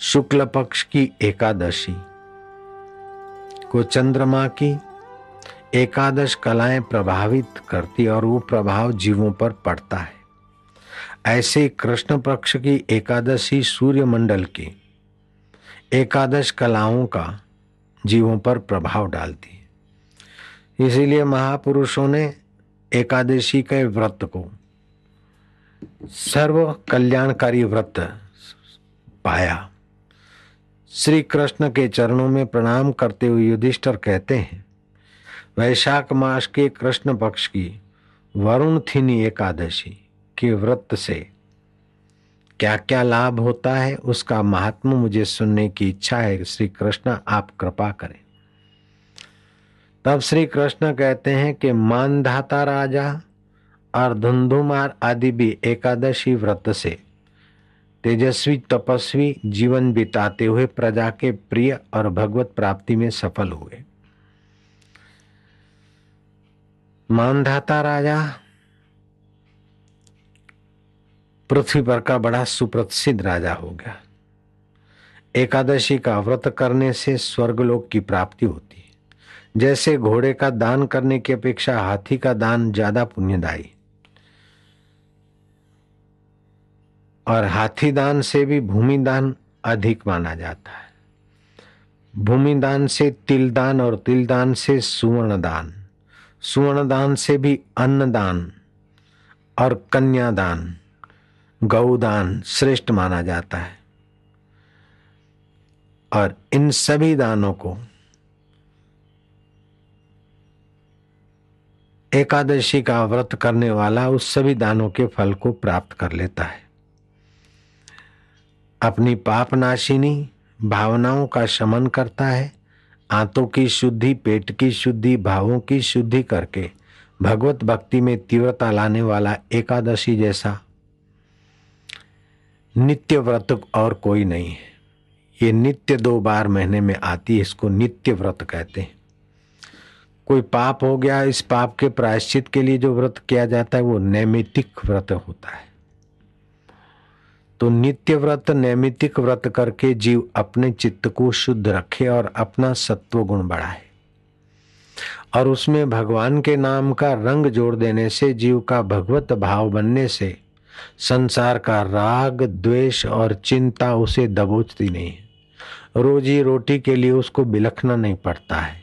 शुक्ल पक्ष की एकादशी। को चंद्रमा की एकादश कलाएँ प्रभावित करती और वो प्रभाव जीवों पर पड़ता है। ऐसे कृष्ण पक्ष की एकादशी सूर्य मंडल की एकादश कलाओं का जीवों पर प्रभाव डालती है। इसीलिए महापुरुषों ने एकादशी के व्रत को सर्व कल्याणकारी व्रत पाया। श्री कृष्ण के चरणों में प्रणाम करते हुए युधिष्ठर कहते हैं, वैशाख मास के कृष्ण पक्ष की वरुण थिनी एकादशी के व्रत से क्या क्या लाभ होता है उसका महात्मा मुझे सुनने की इच्छा है। श्री कृष्ण आप कृपा करें। तब श्री कृष्ण कहते हैं कि मानधाता राजा और धुंधुमार आदि भी एकादशी व्रत से तेजस्वी तपस्वी जीवन बिताते हुए प्रजा के प्रिय और भगवत प्राप्ति में सफल हुए। मानधाता राजा, पृथ्वी पर का बड़ा सुप्रसिद्ध राजा हो गया। एकादशी का व्रत करने से स्वर्गलोक की प्राप्ति होती। है जैसे घोड़े का दान करने की अपेक्षा हाथी का दान ज़्यादा पुण्यदायी। और हाथी दान से भी भूमि दान अधिक माना जाता है। भूमि दान से तिल दान और तिल दान से सुवर्ण दान सुवर्ण दान से भी अन्न दान और कन्यादान, गौदान श्रेष्ठ माना जाता है। और इन सभी दानों को एकादशी का व्रत करने वाला उस सभी दानों के फल को प्राप्त कर लेता है। अपनी पापनाशिनी भावनाओं का शमन करता है, आंतों की शुद्धि, पेट की शुद्धि, भावों की शुद्धि करके भगवत भक्ति में तीव्रता लाने वाला एकादशी जैसा नित्य व्रत और कोई नहीं है। ये नित्य दो बार महीने में आती है, इसको नित्य व्रत कहते हैं। कोई पाप हो गया, इस पाप के प्रायश्चित के लिए जो व्रत किया जाता है, वो नैमितिक व्रत होता है। तो नित्य व्रत नैमितिक व्रत करके जीव अपने चित्त को शुद्ध रखे और अपना सत्व गुण बढ़ाए। और उसमें भगवान के नाम का रंग जोड़ देने से, जीव का भगवत भाव बनने से संसार का राग, द्वेष और चिंता उसे दबोचती नहीं। है रोजी रोटी के लिए उसको बिलखना नहीं पड़ता है।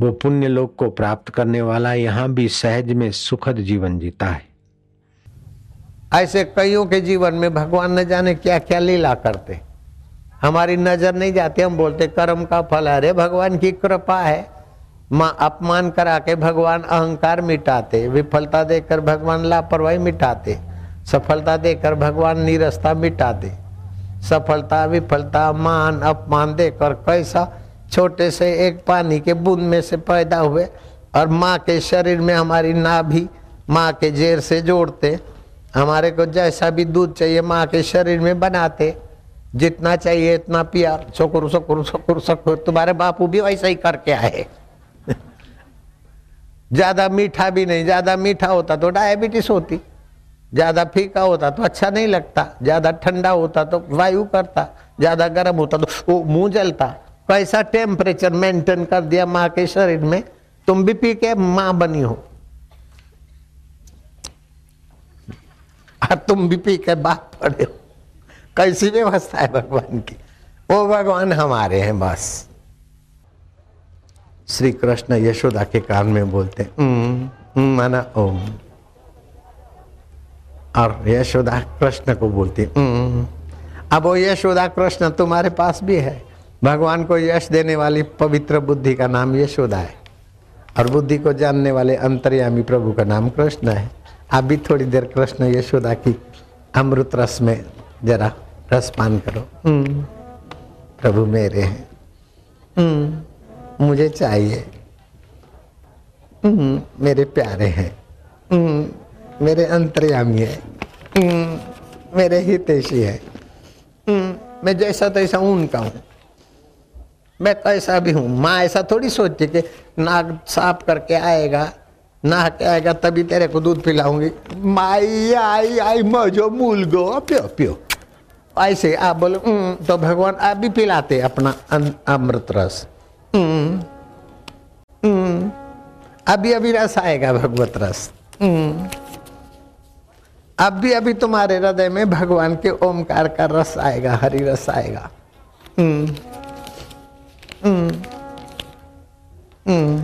वो पुण्य लोक को प्राप्त करने वाला यहाँ भी सहज में सुखद जीवन जीता है। ऐसे कईयों के जीवन में भगवान न जाने क्या क्या लीला करते। हमारी नज़र नहीं जाती, हम बोलते, कर्म का फल अरे, भगवान की कृपा है। माँ अपमान करा के भगवान अहंकार मिटाते। विफलता देकर भगवान लापरवाही मिटाते। सफलता देकर भगवान निरस्ता मिटाते। सफलता, विफलता, मान, अपमान देकर कैसा छोटे से एक पानी के बूंद में से पैदा हुए। और माँ के शरीर में हमारी नाभि माँ के जेर से जोड़ते। हमारे को जैसा भी दूध चाहिए, माँ के शरीर में बनाते। जितना चाहिए, इतना पिया। शकुर शकुर शकुर शकुर। तुम्हारे बापू भी वैसा ही करके आए। ज़्यादा मीठा भी नहीं, ज़्यादा मीठा होता तो डायबिटीज़ होती। ज़्यादा फीका होता तो अच्छा नहीं लगता। ज़्यादा ठंडा होता तो वायु करता। ज़्यादा गर्म होता तो वो मुँह जलता। कैसा टेम्परेचर मेंटेन कर दिया माँ के शरीर में? तुम भी पी के माँ बनी हो। और तुम भी पी के बात पड़े हो। कैसी व्यवस्था है भगवान की? वो भगवान हमारे हैं बस। श्री कृष्ण यशोदा के कान में बोलते हैं माना ओम। और यशोदा कृष्ण को बोलती अब वो यशोदा कृष्ण तुम्हारे पास भी है। भगवान को यश देने वाली पवित्र बुद्धि का नाम यशोदा है। और बुद्धि को जानने वाले अंतर्यामी प्रभु का नाम कृष्ण है। आप भी थोड़ी देर कृष्ण यशोदा की अमृत रस में जरा रस पान करो। प्रभु मेरे हैं। मुझे चाहिए। मेरे प्यारे हैं। मेरे अंतर्यामी है। मेरे हितेशी है। मैं जैसा तैसा उनका हूँ। मैं कैसा भी हूँ। माँ ऐसा थोड़ी सोचती कि नाक साफ़ करके आएगा। के आएगा तभी तेरे को दूध पिलाऊँगी। माई आई आई मजो मूल गो। पियो पियो। ऐसे आप बोलो तो भगवान आप भी पिलाते अपना अमृत रस। अभी अभी रस आएगा भगवत रस। अब भी अभी तुम्हारे हृदय में भगवान के ओमकार का रस आएगा हरि रस आएगा। हम्म उम, उम",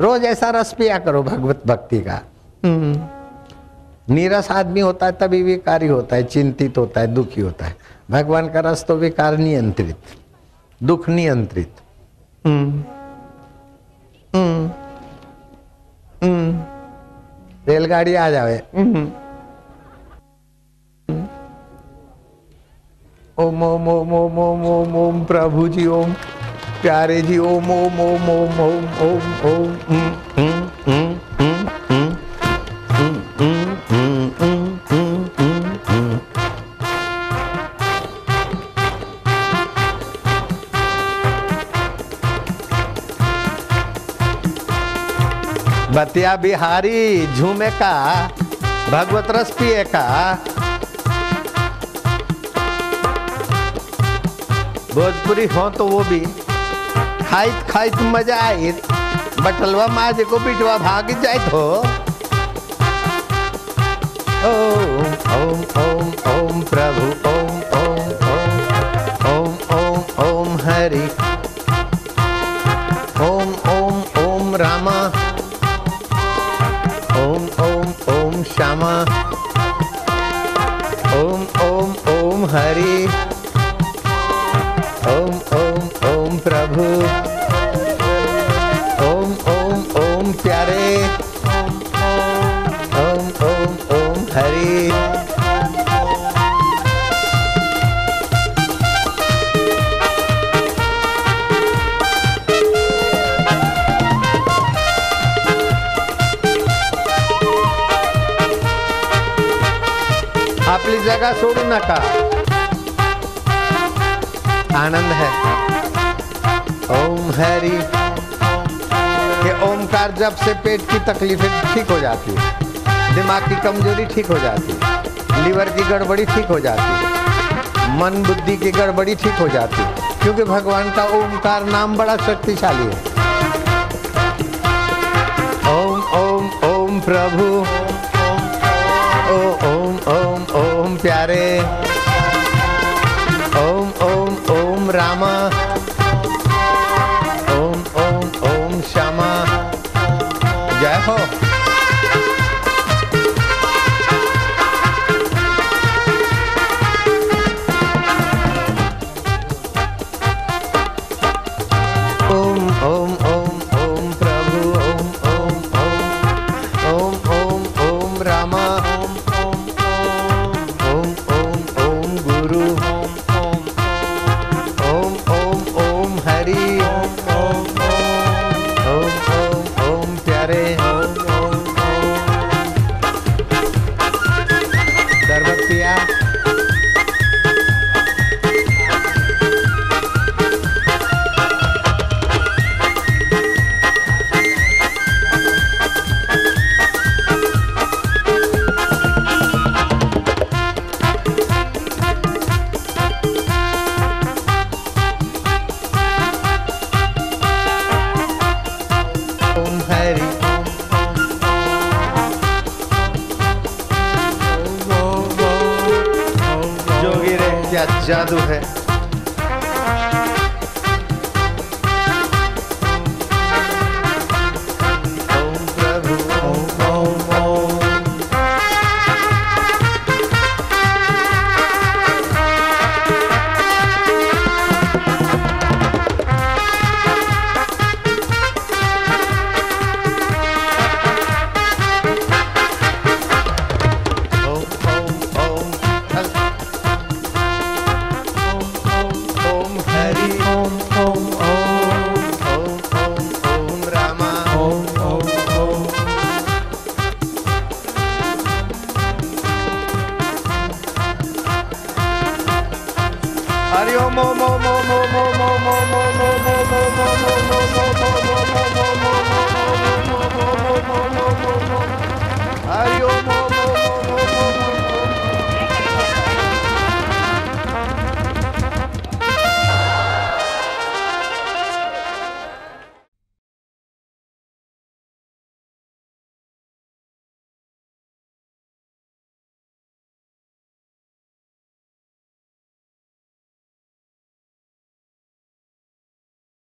रोज ऐसा रस पिया करो भगवत भक्ति का। "उम", नीरस आदमी होता है तभी विकारी होता है चिंतित होता है दुखी होता है। भगवान का रस तो विकार नियंत्रित दुख नियंत्रित। हम्म, हम्म, हम्म। रेलगाड़ी आ जावे। हम्म। ओम ओम ओम ओम ओम ओम ओम प्रभु जी ओम। प्यारे जी, ओम ओम ओम ओम ओम ओम ओम। बतिया बिहारी, झूमे का, भगवत रस पिए का भोजपुरी हो तो वो भी खाइत खाइत मज़ा आई बटलवा माज को बिटवा भाग जाए तो ओम ओम ओम ओम प्रभु ओम ओम ओम ओम ओम ओम हरि ओम ओम ओम रामा ओम ओम ओम श्यामा ओम ओम ओम हरि ओम ओम ओम प्रभु। ओम ओम ओम प्यारे। ओम ओम ओम हरि। आपली जगह सोडू नका. आनंद है. ओम हरि ये ओमकार जब से पेट की तकलीफें ठीक हो जाती है, दिमाग की कमज़ोरी ठीक हो जाती है, लीवर की गड़बड़ी ठीक हो जाती है, मन बुद्धि की गड़बड़ी ठीक हो जाती है, क्योंकि भगवान का ओमकार नाम बड़ा शक्तिशाली है। ओम ओम ओम प्रभु, ओ, ओम ओम ओम प्यारे। जादू है। Mario, mo, mo, mo, mo, mo, mo, mo, mo, mo, mo, mo, mo, mo, mo, mo, mo, mo,